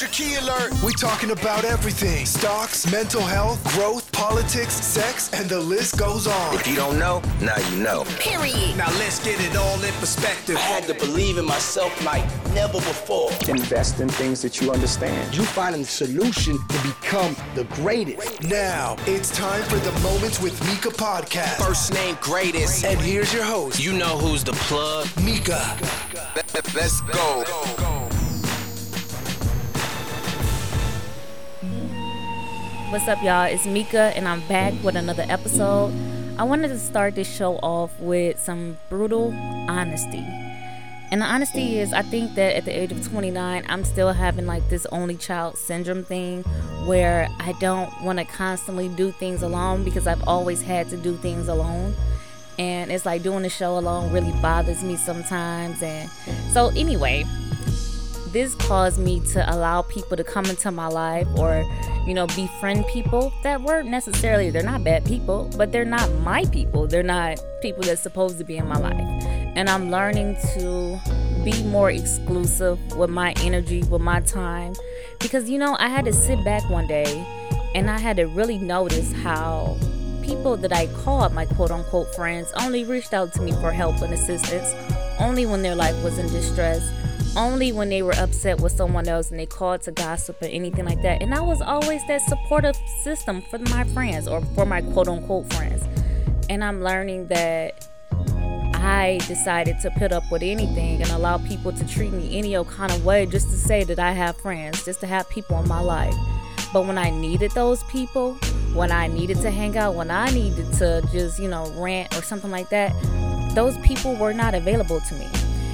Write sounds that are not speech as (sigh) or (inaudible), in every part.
Here's your key alert. We talking about everything. Stocks, mental health, growth, politics, sex, and the list goes on. If you don't know, now you know. Period. Now let's get it all in perspective. I had to believe in myself like never before. Invest in things that you understand. You finding the solution to become the greatest. Now, it's time for the Moments with Mika podcast. First name greatest. And here's your host, You know who's the plug. Mika. Let's go. What's up, y'all? It's Mika, and I'm back with another episode. I wanted to start this show off with some brutal honesty. And the honesty is, I think that at the age of 29, I'm still having like this only child syndrome thing where I don't want to constantly do things alone because I've always had to do things alone. And it's like doing the show alone really bothers me sometimes. And so, anyway, this caused me to allow people to come into my life or you know befriend people that weren't necessarily they're not bad people but they're not my people. They're not people that's supposed to be in my life. And i'm learning to be more exclusive with my energy with my time. Because you know i had to sit back one day and i had to really notice how people that i called my quote unquote friends only reached out to me for help and assistance only when their life was in distress only when they were upset with someone else and they called to gossip or anything like that. And I was always that supportive system for my friends or for my quote unquote friends. And I'm learning that I decided to put up with anything and allow people to treat me any old kind of way just to say that I have friends, just to have people in my life. But when I needed those people, when I needed to hang out, when I needed to just, you know, rant or something like that, those people were not available to me.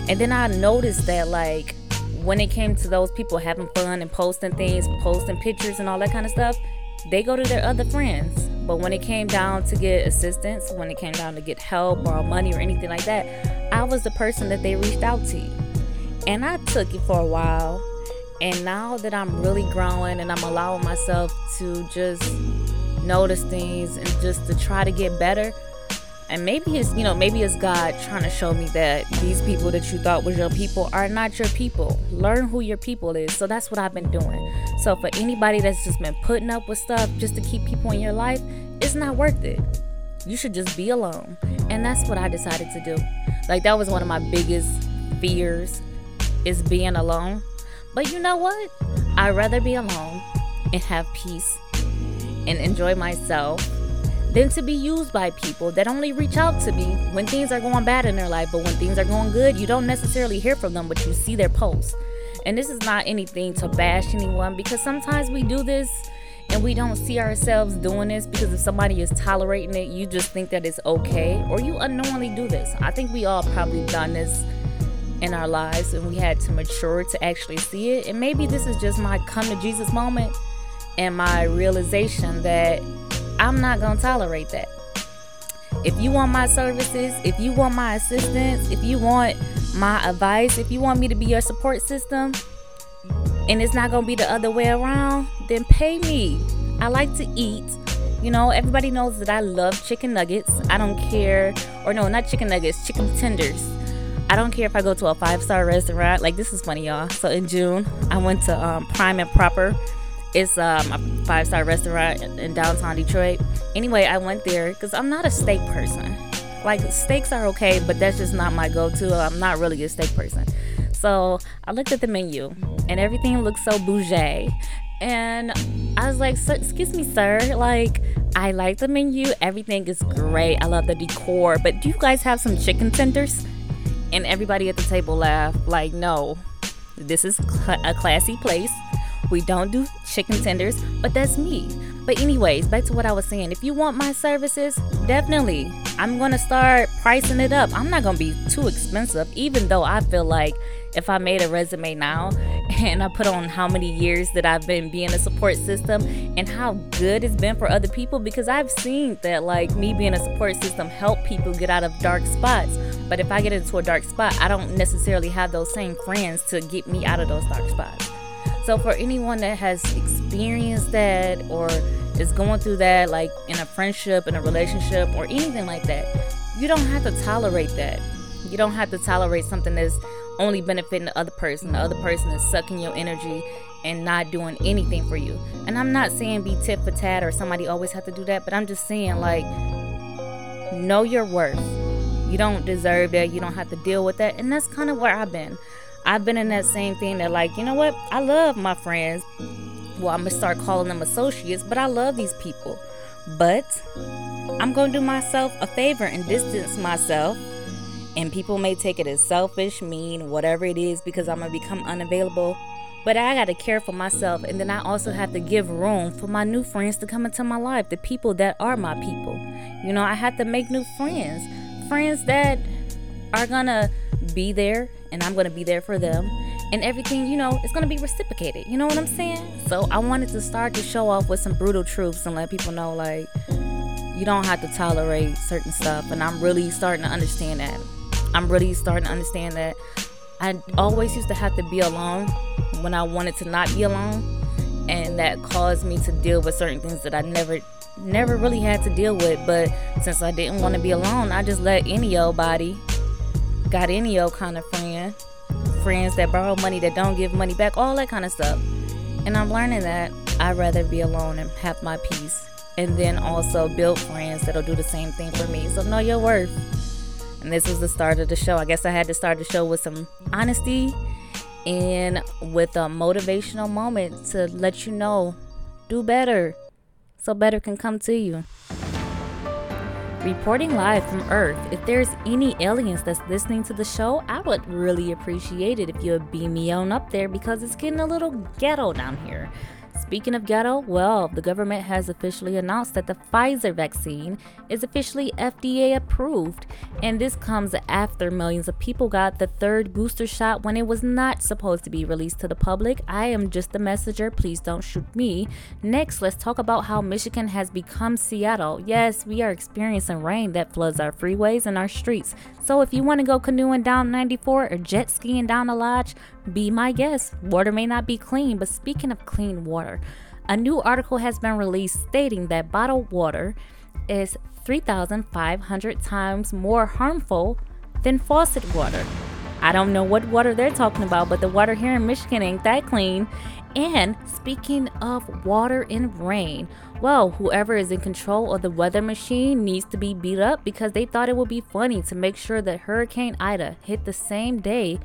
And then I noticed that, like, when it came to those people having fun and posting things, posting pictures and all that kind of stuff, they go to their other friends. But when it came down to get assistance, when it came down to get help, or money, or anything like that, I was the person that they reached out to. And I took it for a while. And now that I'm really growing and I'm allowing myself to just notice things and just to try to get better, and maybe it's you know maybe it's god trying to show me that these people that you thought was your people are not your people. Learn who your people is. So that's what i've been doing. So for anybody that's just been putting up with stuff just to keep people in your life it's not worth it. You should just be alone. And that's what i decided to do. Like that was one of my biggest fears is being alone. But you know what? I'd rather be alone and have peace and enjoy myself than to be used by people that only reach out to me when things are going bad in their life. But when things are going good, you don't necessarily hear from them, but you see their posts. And this is not anything to bash anyone because sometimes we do this and we don't see ourselves doing this because if somebody is tolerating it, you just think that it's okay or you unknowingly do this. I think we all probably done this in our lives and we had to mature to actually see it. And maybe this is just my come to Jesus moment and my realization that I'm not going to tolerate that. If you want my services, if you want my assistance, if you want my advice, if you want me to be your support system, and it's not going to be the other way around, then pay me. I like to eat. You know, everybody knows that I love chicken nuggets. I don't care, or no, not chicken nuggets, chicken tenders. I don't care if I go to a five star restaurant. Like, this is funny, y'all. So, in June, I went to um, Prime and Proper it's um, a five star restaurant in downtown Detroit. Anyway, I went there because I'm not a steak person. Like, steaks are okay, but that's just not my go to. I'm not really a steak person. So I looked at the menu and everything looked so bougie. And I was like, excuse me, sir. Like, I like the menu. Everything is great. I love the decor. But do you guys have some chicken tenders? And everybody at the table laughed, like, no, this is a classy place. We don't do chicken tenders, but that's me. But, anyways, back to what I was saying. If you want my services, definitely. I'm going to start pricing it up. I'm not going to be too expensive, even though I feel like if I made a resume now (laughs) and I put on how many years that I've been being a support system and how good it's been for other people because I've seen that like me being a support system help people get out of dark spots. But if I get into a dark spot, I don't necessarily have those same friends to get me out of those dark spots. So, for anyone that has experienced that or is going through that, like in a friendship, in a relationship, or anything like that, you don't have to tolerate that. You don't have to tolerate something that's only benefiting the other person. The other person is sucking your energy and not doing anything for you. And I'm not saying be tit for tat or somebody always have to do that, but I'm just saying like know your worth. You don't deserve that. You don't have to deal with that. And that's kind of where I've been. I've been in that same thing that like, you know what? I love my friends. Well, I'm gonna start calling them associates, but I love these people. But I'm gonna do myself a favor and distance myself and people may take it as selfish, mean, whatever it is, because I'm gonna become unavailable. But I gotta care for myself, and then I also have to give room for my new friends to come into my life, the people that are my people. You know, I have to make new friends, friends that are gonna be there, and I'm gonna be there for them. And everything, you know, it's gonna be reciprocated. You know what I'm saying? So I wanted to start to show off with some brutal truths and let people know, like, you don't have to tolerate certain stuff. And I'm really starting to understand that. I'm really starting to understand that I always used to have to be alone when I wanted to not be alone, and that caused me to deal with certain things that I never never really had to deal with. But since I didn't want to be alone, I just let any old body got any old kind of friend, friends that borrow money that don't give money back, all that kind of stuff. And I'm learning that I'd rather be alone and have my peace. And then also build friends that'll do the same thing for me. So know your worth. And this was the start of the show. I guess I had to start the show with some honesty and with a motivational moment to let you know do better so better can come to you. Reporting live from Earth, if there's any aliens that's listening to the show, I would really appreciate it if you would beam me on up there because it's getting a little ghetto down here. Speaking of ghetto, well, the government has officially announced that the Pfizer vaccine is officially FDA approved, and this comes after millions of people got the third booster shot when it was not supposed to be released to the public. I am just the messenger, please don't shoot me. Next, let's talk about how Michigan has become Seattle. Yes, we are experiencing rain that floods our freeways and our streets. So if you want to go canoeing down 94 or jet skiing down the lodge, be my guest. Water may not be clean, but speaking of clean water, a new article has been released stating that bottled water is 3,500 times more harmful than faucet water. I don't know what water they're talking about, but the water here in Michigan ain't that clean. And speaking of water and rain, well, whoever is in control of the weather machine needs to be beat up because they thought it would be funny to make sure that Hurricane Ida hit the same day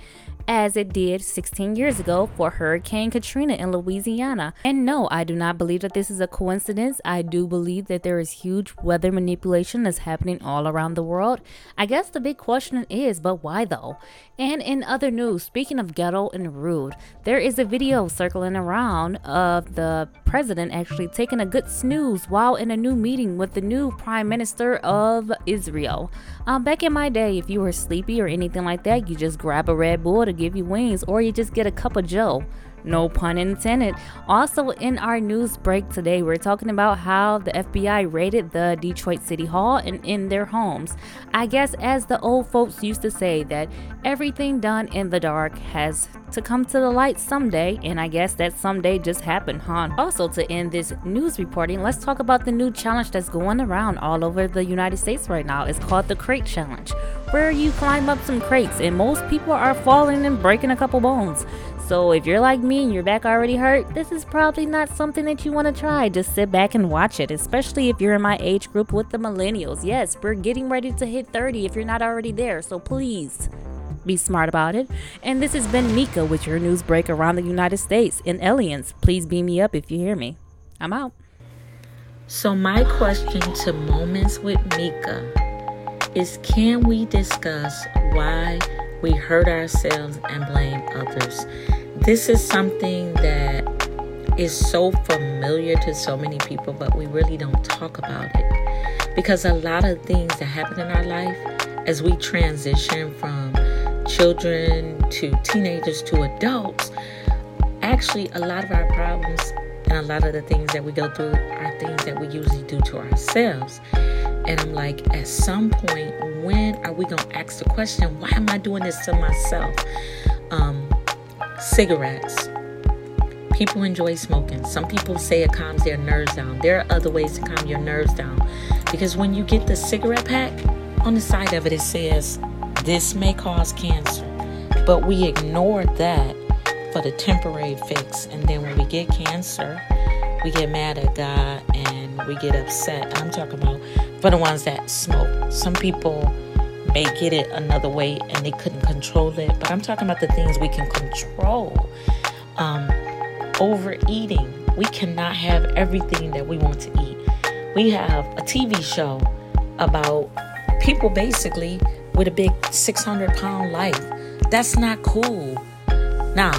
as it did 16 years ago for Hurricane Katrina in Louisiana. And no, I do not believe that this is a coincidence. I do believe that there is huge weather manipulation that's happening all around the world. I guess the big question is, but why though? And in other news, speaking of ghetto and rude, there is a video circling around of the president actually taking a good snooze while in a new meeting with the new prime minister of Israel. Um, back in my day, if you were sleepy or anything like that, you just grab a Red Bull to give you wings, or you just get a cup of Joe. No pun intended. Also, in our news break today, we're talking about how the FBI raided the Detroit City Hall and in their homes. I guess, as the old folks used to say, that everything done in the dark has to come to the light someday, and I guess that someday just happened, huh? Also, to end this news reporting, let's talk about the new challenge that's going around all over the United States right now. It's called the Crate Challenge, where you climb up some crates, and most people are falling and breaking a couple bones. So if you're like me and your back already hurt, this is probably not something that you want to try. Just sit back and watch it, especially if you're in my age group with the millennials. Yes, we're getting ready to hit 30 if you're not already there. So please be smart about it. And this has been Mika with your news break around the United States and aliens. Please beam me up if you hear me. I'm out. So, my question to Moments with Mika is can we discuss why we hurt ourselves and blame others? This is something that is so familiar to so many people, but we really don't talk about it. Because a lot of things that happen in our life as we transition from children to teenagers to adults, actually, a lot of our problems and a lot of the things that we go through are things that we usually do to ourselves. And I'm like, at some point, when are we going to ask the question, why am I doing this to myself? Um, cigarettes. People enjoy smoking. Some people say it calms their nerves down. There are other ways to calm your nerves down. Because when you get the cigarette pack, on the side of it, it says this may cause cancer. But we ignore that for the temporary fix. And then when we get cancer, we get mad at God and we get upset. I'm talking about for the ones that smoke. Some people may get it another way and they couldn't control it. But I'm talking about the things we can control. Um, overeating. We cannot have everything that we want to eat. We have a TV show about people basically with a big 600 pound life. That's not cool. Now,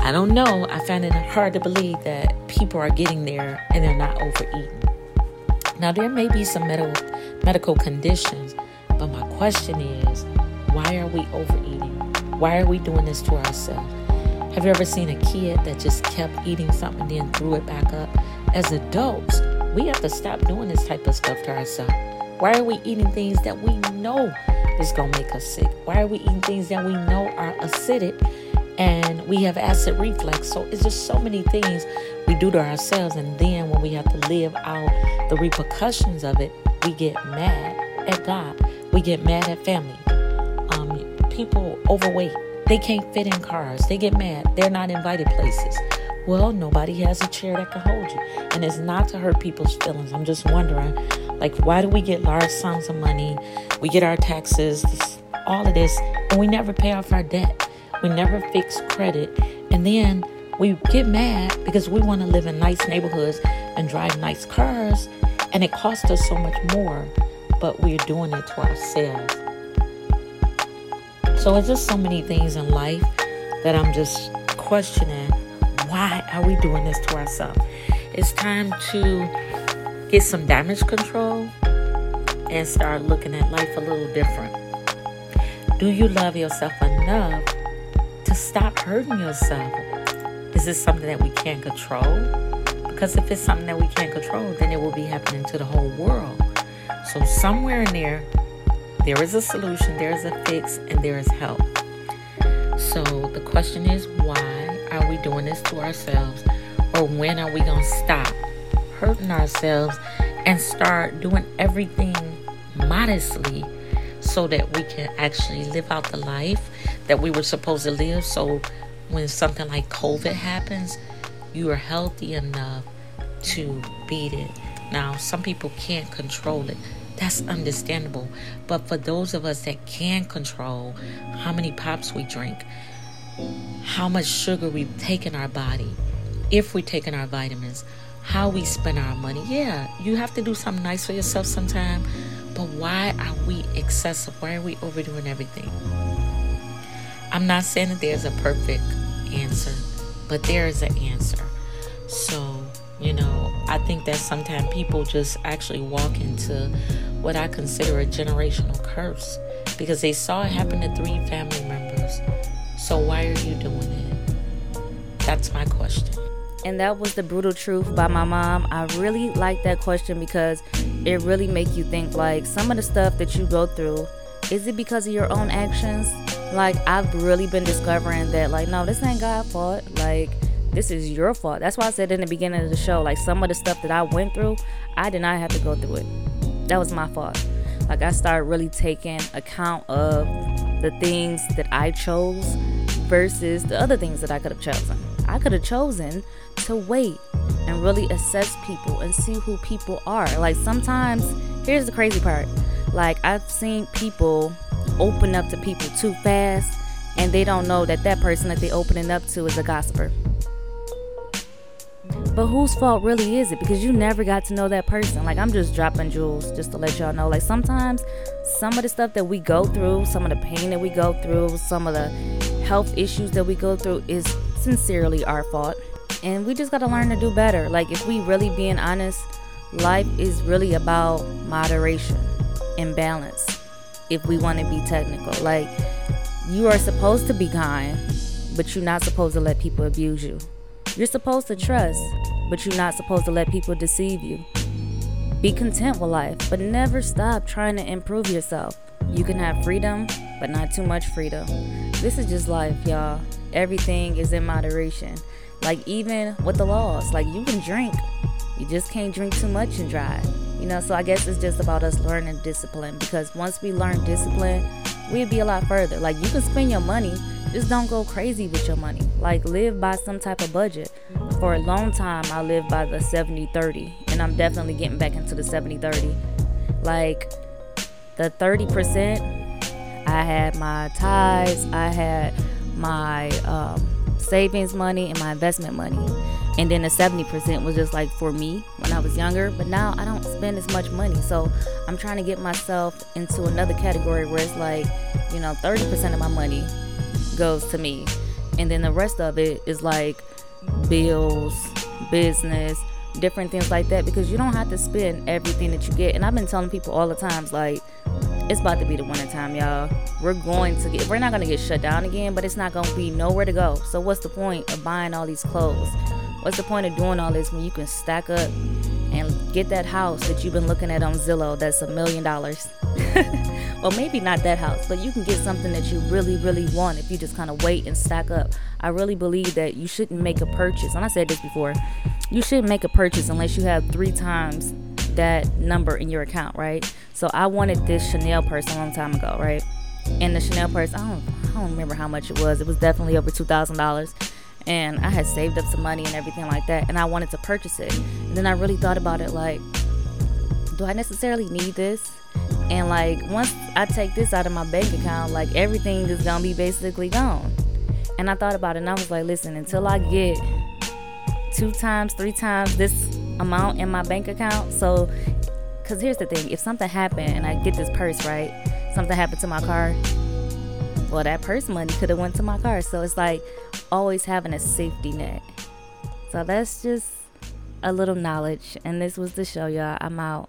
I don't know. I find it hard to believe that people are getting there and they're not overeating. Now, there may be some medical medical conditions, but my question is, why are we overeating? Why are we doing this to ourselves? Have you ever seen a kid that just kept eating something and then threw it back up? As adults, we have to stop doing this type of stuff to ourselves. Why are we eating things that we know is going to make us sick? Why are we eating things that we know are acidic and we have acid reflux? So it's just so many things we do to ourselves. And then when we have to live out the repercussions of it, we get mad at God. We get mad at family. Um, people overweight they can't fit in cars. They get mad. They're not invited places. Well, nobody has a chair that can hold you. And it's not to hurt people's feelings. I'm just wondering, like, why do we get large sums of money? We get our taxes, this, all of this, and we never pay off our debt. We never fix credit. And then we get mad because we want to live in nice neighborhoods and drive nice cars. And it costs us so much more, but we're doing it to ourselves. So it's just so many things in life that I'm just questioning why are we doing this to ourselves? It's time to get some damage control and start looking at life a little different. Do you love yourself enough to stop hurting yourself? Is this something that we can't control? Because if it's something that we can't control, then it will be happening to the whole world. So, somewhere in there, there is a solution, there is a fix, and there is help. So the question is, why are we doing this to ourselves? Or when are we going to stop hurting ourselves and start doing everything modestly so that we can actually live out the life that we were supposed to live? So when something like COVID happens, you are healthy enough to beat it. Now, some people can't control it. That's understandable. But for those of us that can control how many pops we drink, how much sugar we take in our body, if we're taking our vitamins, how we spend our money. Yeah, you have to do something nice for yourself sometime. But why are we excessive? Why are we overdoing everything? I'm not saying that there's a perfect answer, but there is an answer. So, you know, I think that sometimes people just actually walk into what I consider a generational curse because they saw it happen to three family members. So why are you doing it? That's my question. And that was the brutal truth by my mom. I really like that question because it really make you think like some of the stuff that you go through is it because of your own actions? Like I've really been discovering that like no, this ain't God's fault. Like this is your fault. That's why I said in the beginning of the show, like some of the stuff that I went through, I did not have to go through it. That was my fault. Like I started really taking account of the things that I chose versus the other things that I could have chosen. I could have chosen to wait and really assess people and see who people are. Like sometimes, here's the crazy part. Like I've seen people open up to people too fast and they don't know that that person that they opening up to is a gossiper. But whose fault really is it? Because you never got to know that person. Like, I'm just dropping jewels just to let y'all know. Like, sometimes some of the stuff that we go through, some of the pain that we go through, some of the health issues that we go through is sincerely our fault. And we just got to learn to do better. Like, if we really being honest, life is really about moderation and balance. If we want to be technical, like, you are supposed to be kind, but you're not supposed to let people abuse you. You're supposed to trust, but you're not supposed to let people deceive you. Be content with life, but never stop trying to improve yourself. You can have freedom, but not too much freedom. This is just life, y'all. Everything is in moderation. Like, even with the laws, like, you can drink, you just can't drink too much and drive. You know, so I guess it's just about us learning discipline because once we learn discipline, we'd be a lot further. Like you can spend your money, just don't go crazy with your money. Like live by some type of budget. For a long time, I lived by the 70 30, and I'm definitely getting back into the 70 30. Like the 30%, I had my tithes, I had my um, savings money, and my investment money. And then the 70% was just like for me when I was younger. But now I don't spend as much money. So I'm trying to get myself into another category where it's like, you know, 30% of my money goes to me. And then the rest of it is like bills, business, different things like that because you don't have to spend everything that you get. And I've been telling people all the times, like, it's about to be the winter time, y'all. We're going to get, we're not to get shut down again, but it's not to be nowhere to go. So, what's the point of buying all these clothes? What's the point of doing all this when you can stack up and get that house that you've been looking at on Zillow that's a million dollars? (laughs) well, maybe not that house, but you can get something that you really, really want if you just kind of wait and stack up. I really believe that you shouldn't make a purchase, and I said this before, you shouldn't make a purchase unless you have three times that number in your account, right? So I wanted this Chanel purse a long time ago, right? And the Chanel purse, I don't, I don't remember how much it was. It was definitely over two thousand dollars and I had saved up some money and everything like that, and I wanted to purchase it. And then I really thought about it like, do I necessarily need this? And like, once I take this out of my bank account, like everything is gonna be basically gone. And I thought about it and I was like, listen, until I get two times, three times this amount in my bank account, so because here's the thing if something happened and I get this purse, right? Something happened to my car, well, that purse money could have went to my car. So it's like always having a safety net. So that's just a little knowledge. And this was the show, y'all. I'm out.